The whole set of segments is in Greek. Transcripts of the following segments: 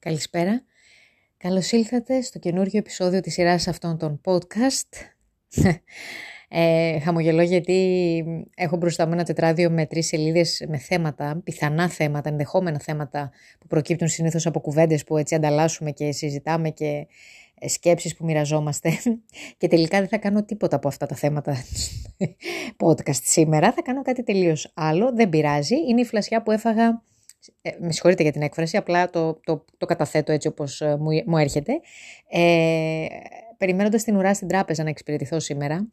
Καλησπέρα. Καλώς ήλθατε στο καινούργιο επεισόδιο της σειράς αυτών των podcast. Ε, χαμογελώ γιατί έχω μπροστά μου ένα τετράδιο με τρεις σελίδες με θέματα, πιθανά θέματα, ενδεχόμενα θέματα που προκύπτουν συνήθως από κουβέντες που έτσι ανταλλάσσουμε και συζητάμε και ε, σκέψεις που μοιραζόμαστε και τελικά δεν θα κάνω τίποτα από αυτά τα θέματα podcast σήμερα, θα κάνω κάτι τελείως άλλο, δεν πειράζει, είναι η φλασιά που έφαγα ε, με συγχωρείτε για την έκφραση, απλά το, το, το καταθέτω έτσι όπως ε, μου, μου έρχεται. Ε, περιμένοντας την ουρά στην τράπεζα να εξυπηρετηθώ σήμερα,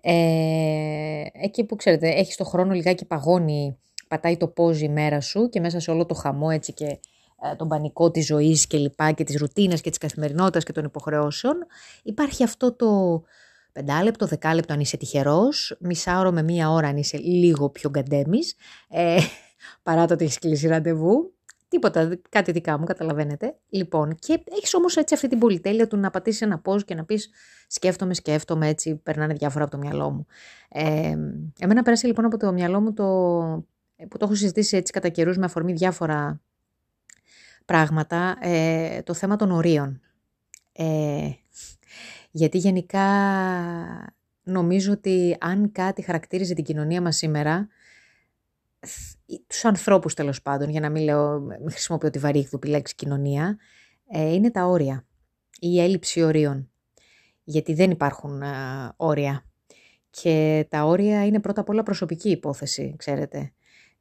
ε, εκεί που ξέρετε, έχεις το χρόνο λιγάκι παγώνει, πατάει το πόζι η μέρα σου και μέσα σε όλο το χαμό έτσι και ε, τον πανικό της ζωής και λοιπά και της ρουτίνας και της καθημερινότητας και των υποχρεώσεων, υπάρχει αυτό το πεντάλεπτο, δεκάλεπτο αν είσαι τυχερός, μισάωρο με μία ώρα αν είσαι λίγο πιο γκαντέμις, ε, παρά το ότι έχεις κλείσει ραντεβού. Τίποτα, κάτι δικά μου, καταλαβαίνετε. Λοιπόν, και έχεις όμως έτσι αυτή την πολυτέλεια του να πατήσεις ένα πώ και να πεις σκέφτομαι, σκέφτομαι, έτσι περνάνε διάφορα από το μυαλό μου. Ε, εμένα πέρασε λοιπόν από το μυαλό μου το. που το έχω συζητήσει έτσι κατά καιρούς με αφορμή διάφορα πράγματα, ε, το θέμα των ορίων. Ε, γιατί γενικά νομίζω ότι αν κάτι χαρακτήριζε την κοινωνία μας σήμερα, τους ανθρώπους τέλος πάντων, για να μην λέω, μην χρησιμοποιώ τη βαρύγδουπη λέξη κοινωνία, ε, είναι τα όρια, η έλλειψη ορίων. Γιατί δεν υπάρχουν όρια. Και τα όρια είναι πρώτα απ' όλα προσωπική υπόθεση, ξέρετε.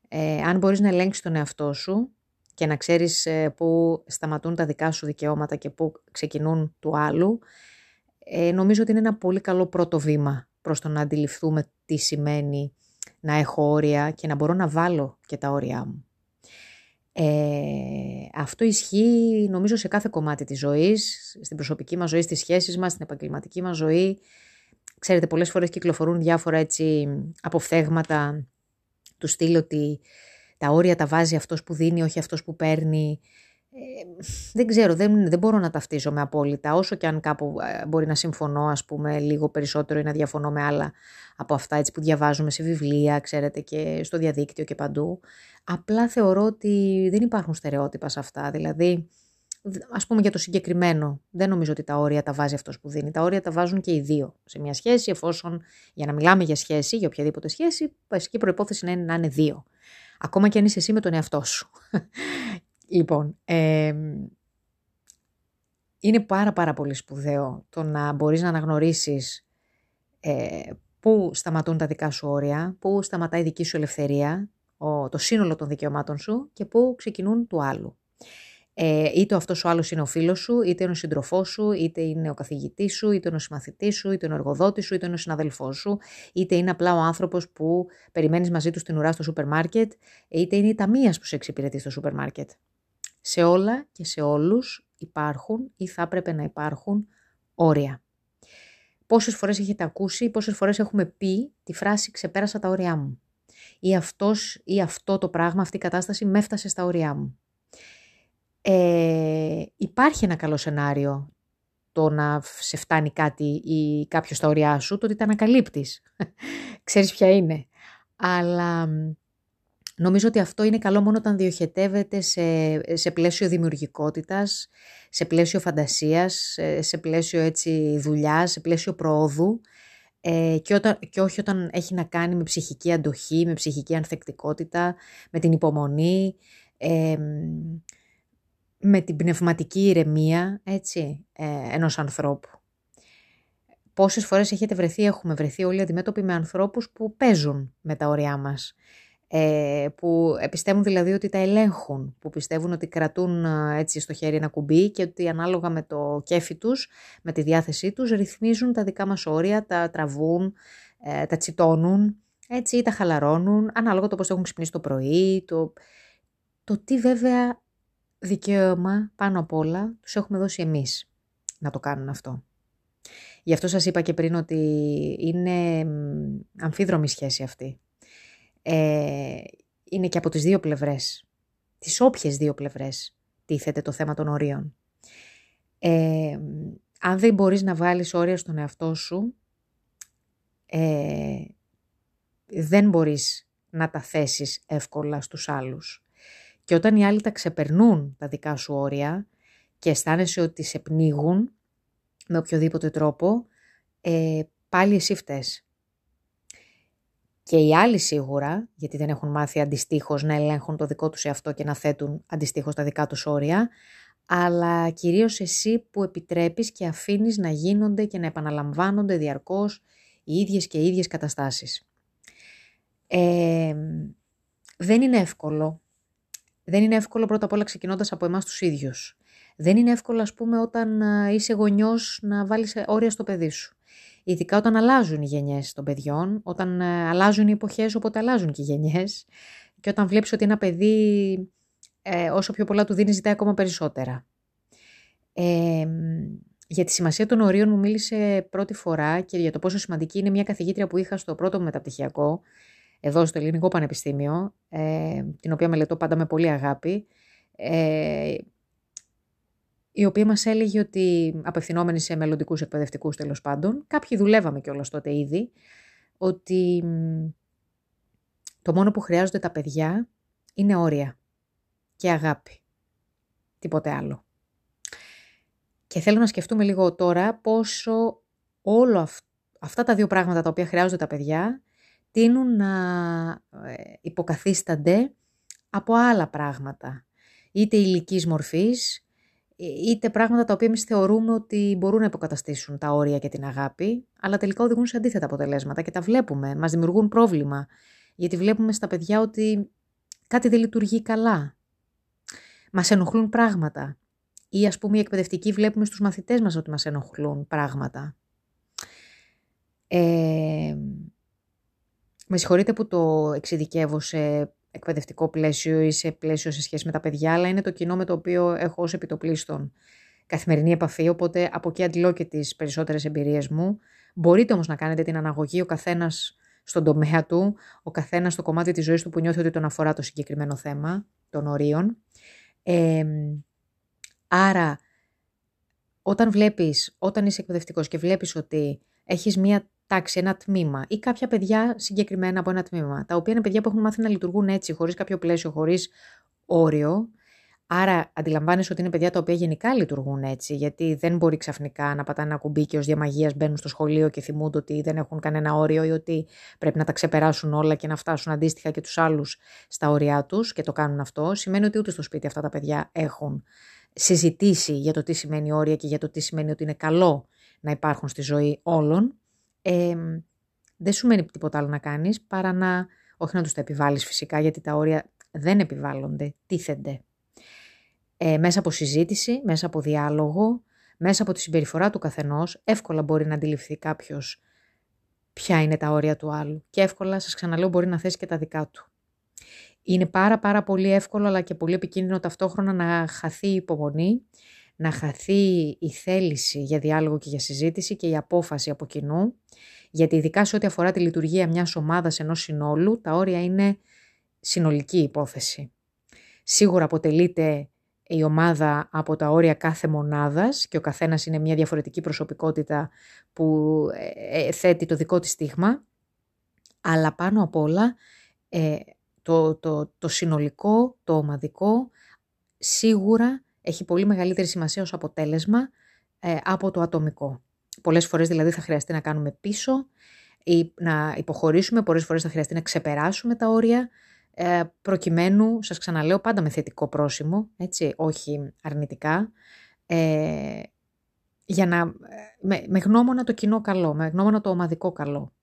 Ε, αν μπορείς να ελέγξεις τον εαυτό σου και να ξέρεις ε, πού σταματούν τα δικά σου δικαιώματα και πού ξεκινούν του άλλου, ε, νομίζω ότι είναι ένα πολύ καλό πρώτο βήμα προς το να αντιληφθούμε τι σημαίνει να έχω όρια και να μπορώ να βάλω και τα όρια μου. Ε, αυτό ισχύει νομίζω σε κάθε κομμάτι της ζωής, στην προσωπική μας ζωή, στις σχέσεις μας, στην επαγγελματική μας ζωή. Ξέρετε, πολλές φορές κυκλοφορούν διάφορα έτσι αποφθέγματα του στυλ ότι τα όρια τα βάζει αυτός που δίνει, όχι αυτός που παίρνει. Ε, δεν ξέρω, δεν, δεν μπορώ να ταυτίζομαι απόλυτα, όσο και αν κάπου ε, μπορεί να συμφωνώ, ας πούμε, λίγο περισσότερο ή να διαφωνώ με άλλα από αυτά έτσι, που διαβάζουμε σε βιβλία, ξέρετε, και στο διαδίκτυο και παντού. Απλά θεωρώ ότι δεν υπάρχουν στερεότυπα σε αυτά, δηλαδή, ας πούμε για το συγκεκριμένο, δεν νομίζω ότι τα όρια τα βάζει αυτός που δίνει. Τα όρια τα βάζουν και οι δύο σε μια σχέση, εφόσον για να μιλάμε για σχέση, για οποιαδήποτε σχέση, βασική προϋπόθεση είναι να είναι δύο. Ακόμα και αν είσαι εσύ με τον εαυτό σου. Λοιπόν, είναι πάρα πάρα πολύ σπουδαίο το να μπορείς να αναγνωρίσεις ε, πού σταματούν τα δικά σου όρια, πού σταματάει η δική σου ελευθερία, ο, το σύνολο των δικαιωμάτων σου και πού ξεκινούν του άλλου. Ε, είτε αυτός ο άλλος είναι ο φίλος σου, είτε είναι ο σύντροφός σου, είτε είναι ο καθηγητής σου, είτε είναι ο συμμαθητής σου, είτε είναι ο εργοδότης σου, είτε είναι ο συναδελφός σου, είτε είναι απλά ο άνθρωπος που περιμένεις μαζί του στην ουρά στο σούπερ μάρκετ, είτε είναι η ταμεία που σε εξυπηρετεί στο σούπερ μάρκετ. Σε όλα και σε όλους υπάρχουν ή θα έπρεπε να υπάρχουν όρια. Πόσες φορές έχετε ακούσει, πόσες φορές έχουμε πει τη φράση «ξεπέρασα τα όρια μου» ή αυτός ή αυτό το πράγμα, αυτή η κατάσταση με έφτασε στα όρια μου. Ε, υπάρχει ένα καλό σενάριο το να σε φτάνει κάτι ή κάποιος στα όρια σου, το ότι τα ανακαλύπτεις. Ξέρεις ποια είναι. Αλλά Νομίζω ότι αυτό είναι καλό μόνο όταν διοχετεύεται σε, σε πλαίσιο δημιουργικότητας, σε πλαίσιο φαντασίας, σε πλαίσιο έτσι δουλειάς, σε πλαίσιο προόδου ε, και, όταν, και όχι όταν έχει να κάνει με ψυχική αντοχή, με ψυχική ανθεκτικότητα, με την υπομονή, ε, με την πνευματική ηρεμία έτσι, ε, ενός ανθρώπου. Πόσες φορές έχετε βρεθεί, έχουμε βρεθεί όλοι αντιμέτωποι με ανθρώπους που παίζουν με τα όρια μας ε, που πιστεύουν δηλαδή ότι τα ελέγχουν, που πιστεύουν ότι κρατούν ε, έτσι στο χέρι ένα κουμπί και ότι ανάλογα με το κέφι τους, με τη διάθεσή τους, ρυθμίζουν τα δικά μας όρια, τα τραβούν, ε, τα τσιτώνουν, έτσι, ή τα χαλαρώνουν, ανάλογα το πώς έχουν ξυπνήσει το πρωί, το, το τι βέβαια δικαίωμα πάνω απ' όλα τους έχουμε δώσει εμείς να το κάνουν αυτό. Γι' αυτό σας είπα και πριν ότι είναι αμφίδρομη σχέση αυτή ε, είναι και από τις δύο πλευρές. Τις όποιες δύο πλευρές τίθεται το θέμα των ορίων. Ε, αν δεν μπορείς να βάλεις όρια στον εαυτό σου, ε, δεν μπορείς να τα θέσεις εύκολα στους άλλους. Και όταν οι άλλοι τα ξεπερνούν τα δικά σου όρια, και αισθάνεσαι ότι σε πνίγουν με οποιοδήποτε τρόπο, ε, πάλι εσύ φταίς. Και οι άλλοι σίγουρα, γιατί δεν έχουν μάθει αντιστοίχως να ελέγχουν το δικό τους εαυτό και να θέτουν αντιστοίχως τα δικά τους όρια, αλλά κυρίως εσύ που επιτρέπεις και αφήνεις να γίνονται και να επαναλαμβάνονται διαρκώς οι ίδιες και οι ίδιες καταστάσεις. Ε, δεν είναι εύκολο. Δεν είναι εύκολο πρώτα απ' όλα ξεκινώντας από εμάς τους ίδιους. Δεν είναι εύκολο ας πούμε όταν είσαι γονιός να βάλεις όρια στο παιδί σου. Ειδικά όταν αλλάζουν οι γενιές των παιδιών, όταν αλλάζουν οι εποχές οπότε αλλάζουν και οι γενιές και όταν βλέπεις ότι ένα παιδί ε, όσο πιο πολλά του δίνει ζητάει ακόμα περισσότερα. Ε, για τη σημασία των ορίων μου μίλησε πρώτη φορά και για το πόσο σημαντική είναι μια καθηγήτρια που είχα στο πρώτο μου μεταπτυχιακό, εδώ στο Ελληνικό Πανεπιστήμιο, ε, την οποία μελετώ πάντα με πολύ αγάπη, ε, η οποία μας έλεγε ότι, απευθυνόμενοι σε μελλοντικούς εκπαιδευτικούς τέλος πάντων, κάποιοι δουλεύαμε κιόλας τότε ήδη, ότι το μόνο που χρειάζονται τα παιδιά είναι όρια και αγάπη. Τίποτε άλλο. Και θέλω να σκεφτούμε λίγο τώρα πόσο όλο αυτά τα δύο πράγματα τα οποία χρειάζονται τα παιδιά τείνουν να ε, υποκαθίστανται από άλλα πράγματα. Είτε ηλική μορφής, ε, είτε πράγματα τα οποία εμείς θεωρούμε ότι μπορούν να υποκαταστήσουν τα όρια και την αγάπη, αλλά τελικά οδηγούν σε αντίθετα αποτελέσματα και τα βλέπουμε, μας δημιουργούν πρόβλημα, γιατί βλέπουμε στα παιδιά ότι κάτι δεν λειτουργεί καλά. Μας ενοχλούν πράγματα. Ή ας πούμε οι εκπαιδευτικοί βλέπουμε στους μαθητές μας ότι μας ενοχλούν πράγματα. Ε, με συγχωρείτε που το εξειδικεύω σε εκπαιδευτικό πλαίσιο ή σε πλαίσιο σε σχέση με τα παιδιά, αλλά είναι το κοινό με το οποίο έχω ως επιτοπλίστων καθημερινή επαφή, οπότε από εκεί αντιλώ και τις περισσότερες εμπειρίες μου. Μπορείτε όμως να κάνετε την αναγωγή ο καθένας στον τομέα του, ο καθένας στο κομμάτι της ζωής του που νιώθει ότι τον αφορά το συγκεκριμένο θέμα των ορίων. Ε, άρα, όταν βλέπεις, όταν είσαι εκπαιδευτικός και βλέπεις ότι έχεις μία τάξη, ένα τμήμα ή κάποια παιδιά συγκεκριμένα από ένα τμήμα, τα οποία είναι παιδιά που έχουν μάθει να λειτουργούν έτσι, χωρίς κάποιο πλαίσιο, χωρίς όριο, Άρα αντιλαμβάνεσαι ότι είναι παιδιά τα οποία γενικά λειτουργούν έτσι, γιατί δεν μπορεί ξαφνικά να πατάνε ένα κουμπί και ως διαμαγεία μπαίνουν στο σχολείο και θυμούνται ότι δεν έχουν κανένα όριο ή ότι πρέπει να τα ξεπεράσουν όλα και να φτάσουν αντίστοιχα και τους άλλους στα όρια τους και το κάνουν αυτό. Σημαίνει ότι ούτε στο σπίτι αυτά τα παιδιά έχουν συζητήσει για το τι σημαίνει όρια και για το τι σημαίνει ότι είναι καλό να υπάρχουν στη ζωή όλων. Ε, δεν σου μένει τίποτα άλλο να κάνεις παρά να, όχι να τους τα επιβάλλεις φυσικά, γιατί τα όρια δεν επιβάλλονται, τίθενται ε, μέσα από συζήτηση, μέσα από διάλογο, μέσα από τη συμπεριφορά του καθενός, εύκολα μπορεί να αντιληφθεί κάποιος ποια είναι τα όρια του άλλου και εύκολα, σας ξαναλέω, μπορεί να θέσει και τα δικά του. Είναι πάρα πάρα πολύ εύκολο αλλά και πολύ επικίνδυνο ταυτόχρονα να χαθεί η υπομονή, να χαθεί η θέληση για διάλογο και για συζήτηση και η απόφαση από κοινού, γιατί ειδικά σε ό,τι αφορά τη λειτουργία μιας ομάδας ενός συνόλου, τα όρια είναι συνολική υπόθεση. Σίγουρα αποτελείται η ομάδα από τα όρια κάθε μονάδας και ο καθένας είναι μια διαφορετική προσωπικότητα που ε, ε, θέτει το δικό της στίγμα, αλλά πάνω απ' όλα ε, το, το, το συνολικό, το ομαδικό, σίγουρα έχει πολύ μεγαλύτερη σημασία ως αποτέλεσμα από το ατομικό. Πολλές φορές δηλαδή θα χρειαστεί να κάνουμε πίσω ή να υποχωρήσουμε, πολλές φορές θα χρειαστεί να ξεπεράσουμε τα όρια ε, προκειμένου, σας ξαναλέω πάντα με θετικό πρόσημο, έτσι, όχι αρνητικά, ε, για να, με, με γνώμονα το κοινό καλό, με γνώμονα το ομαδικό καλό.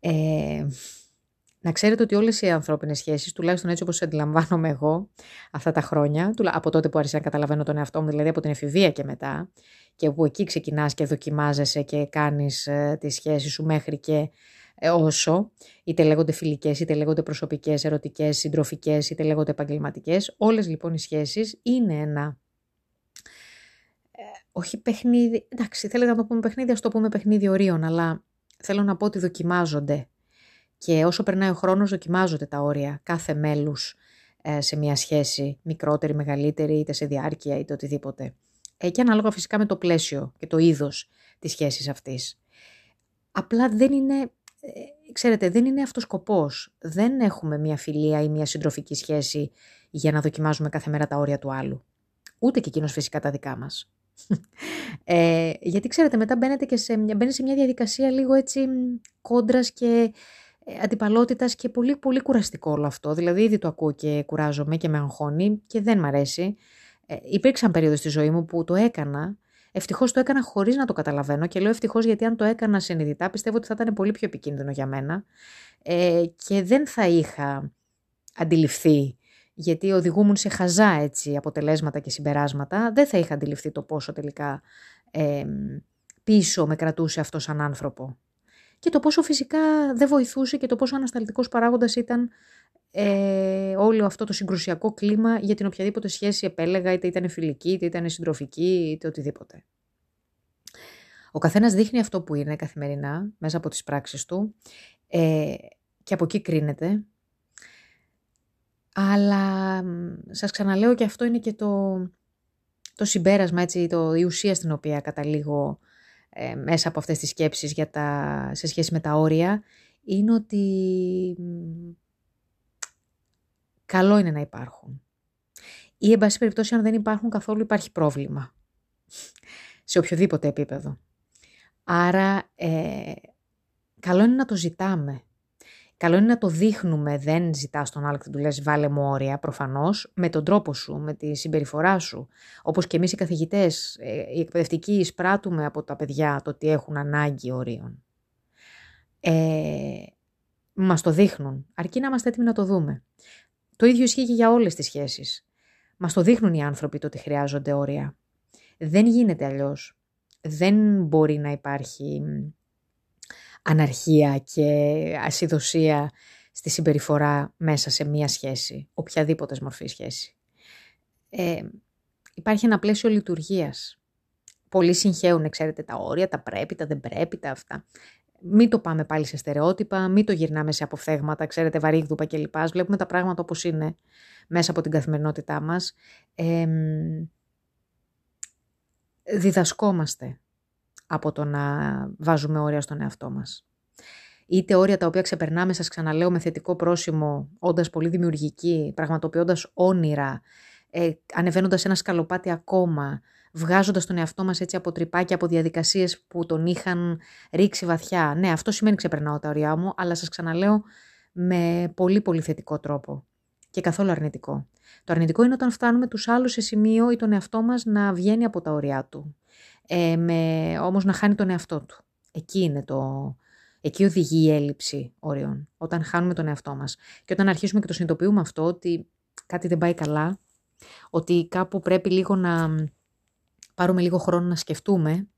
Ε, να ξέρετε ότι όλες οι ανθρώπινες σχέσεις, τουλάχιστον έτσι όπως αντιλαμβάνομαι εγώ αυτά τα χρόνια, από τότε που άρχισα να καταλαβαίνω τον εαυτό μου, δηλαδή από την εφηβεία και μετά, και που εκεί ξεκινάς και δοκιμάζεσαι και κάνεις ε, τις σχέσεις σου μέχρι και ε, όσο, είτε λέγονται φιλικές, είτε λέγονται προσωπικές, ερωτικές, συντροφικές, είτε λέγονται επαγγελματικές. Όλες λοιπόν οι σχέσεις είναι ένα ε, όχι παιχνίδι, εντάξει θέλετε να το πούμε παιχνίδι, ας το πούμε παιχνίδι ορίων, αλλά θέλω να πω ότι δοκιμάζονται και όσο περνάει ο χρόνος δοκιμάζονται τα όρια κάθε μέλους ε, σε μια σχέση, μικρότερη, μεγαλύτερη, είτε σε διάρκεια, είτε οτιδήποτε. Ε, και ανάλογα φυσικά με το πλαίσιο και το είδος της σχέσης αυτής. Απλά δεν είναι ε, ξέρετε, δεν είναι αυτός σκοπός. Δεν έχουμε μια φιλία ή μια συντροφική σχέση για να δοκιμάζουμε κάθε μέρα τα όρια του άλλου. Ούτε και εκείνος φυσικά τα δικά μας. Ε, γιατί ξέρετε, μετά μπαίνετε και σε, μπαίνει σε μια διαδικασία λίγο έτσι κόντρας και ε, αντιπαλότητας και πολύ πολύ κουραστικό όλο αυτό. Δηλαδή ήδη το ακούω και κουράζομαι και με αγχώνει και δεν μ' αρέσει. Ε, υπήρξαν περίοδοι στη ζωή μου που το έκανα. Ευτυχώς το έκανα χωρίς να το καταλαβαίνω και λέω ευτυχώς γιατί αν το έκανα συνειδητά πιστεύω ότι θα ήταν πολύ πιο επικίνδυνο για μένα ε, και δεν θα είχα αντιληφθεί γιατί οδηγούμουν σε χαζά έτσι, αποτελέσματα και συμπεράσματα, δεν θα είχα αντιληφθεί το πόσο τελικά ε, πίσω με κρατούσε αυτό σαν άνθρωπο. Και το πόσο φυσικά δεν βοηθούσε και το πόσο ανασταλτικός παράγοντας ήταν ε, όλο αυτό το συγκρουσιακό κλίμα για την οποιαδήποτε σχέση επέλεγα, είτε ήταν φιλική, είτε ήταν συντροφική, είτε οτιδήποτε. Ο καθένας δείχνει αυτό που είναι καθημερινά, μέσα από τις πράξεις του, ε, και από εκεί κρίνεται. Αλλά σας ξαναλέω και αυτό είναι και το, το συμπέρασμα, έτσι, το, η ουσία στην οποία καταλήγω ε, μέσα από αυτές τις σκέψεις για τα, σε σχέση με τα όρια, είναι ότι καλό είναι να υπάρχουν. Ή, εν πάση περιπτώσει, αν δεν υπάρχουν καθόλου, υπάρχει πρόβλημα. Σε οποιοδήποτε επίπεδο. Άρα, ε, καλό είναι να το ζητάμε. Καλό είναι να το δείχνουμε, δεν ζητάς τον άλλο και του λες βάλε μου όρια, προφανώς, με τον τρόπο σου, με τη συμπεριφορά σου. Όπως και εμείς οι καθηγητές, ε, οι εκπαιδευτικοί εισπράττουμε από τα παιδιά το ότι έχουν ανάγκη ορίων. Ε, μας το δείχνουν, αρκεί να είμαστε έτοιμοι να το δούμε. Το ίδιο ισχύει και για όλες τις σχέσεις. Μας το δείχνουν οι άνθρωποι το ότι χρειάζονται όρια. Δεν γίνεται αλλιώς. Δεν μπορεί να υπάρχει αναρχία και ασυδοσία στη συμπεριφορά μέσα σε μία σχέση, οποιαδήποτε μορφή σχέση. Ε, υπάρχει ένα πλαίσιο λειτουργίας. Πολλοί συγχαίουν, ξέρετε, τα όρια, τα πρέπει, τα δεν πρέπει, τα αυτά. Μην το πάμε πάλι σε στερεότυπα, μην το γυρνάμε σε αποφθέγματα, ξέρετε, βαρύγδουπα κλπ. Βλέπουμε τα πράγματα όπως είναι μέσα από την καθημερινότητά μας. Ε, διδασκόμαστε από το να βάζουμε όρια στον εαυτό μας. Είτε όρια τα οποία ξεπερνάμε, σας ξαναλέω, με θετικό πρόσημο, όντας πολύ δημιουργικοί, πραγματοποιώντας όνειρα, ε, ανεβαίνοντας ένα σκαλοπάτι ακόμα, βγάζοντας τον εαυτό μας έτσι από τρυπάκια, από διαδικασίες που τον είχαν ρίξει βαθιά. Ναι, αυτό σημαίνει ξεπερνάω τα όρια μου, αλλά σας ξαναλέω με πολύ πολύ θετικό τρόπο και καθόλου αρνητικό. Το αρνητικό είναι όταν φτάνουμε τους άλλους σε σημείο ή τον εαυτό μας να βγαίνει από τα όρια του ε, με, όμως να χάνει τον εαυτό του. Εκεί είναι το... Εκεί οδηγεί η έλλειψη όριων, όταν χάνουμε τον εαυτό μας. Και όταν αρχίσουμε και το συνειδητοποιούμε αυτό, ότι κάτι δεν πάει καλά, ότι κάπου πρέπει λίγο να πάρουμε λίγο χρόνο να σκεφτούμε,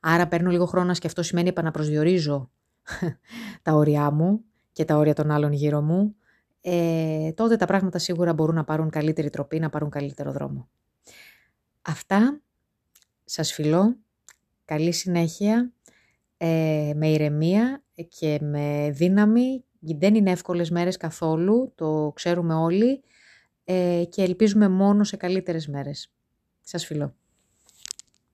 άρα παίρνω λίγο χρόνο να σκεφτώ σημαίνει επαναπροσδιορίζω τα όρια μου και τα όρια των άλλων γύρω μου, ε, τότε τα πράγματα σίγουρα μπορούν να πάρουν καλύτερη τροπή, να πάρουν καλύτερο δρόμο. Αυτά σας φιλώ, καλή συνέχεια, ε, με ηρεμία και με δύναμη. Δεν είναι εύκολες μέρες καθόλου, το ξέρουμε όλοι ε, και ελπίζουμε μόνο σε καλύτερες μέρες. Σας φιλώ.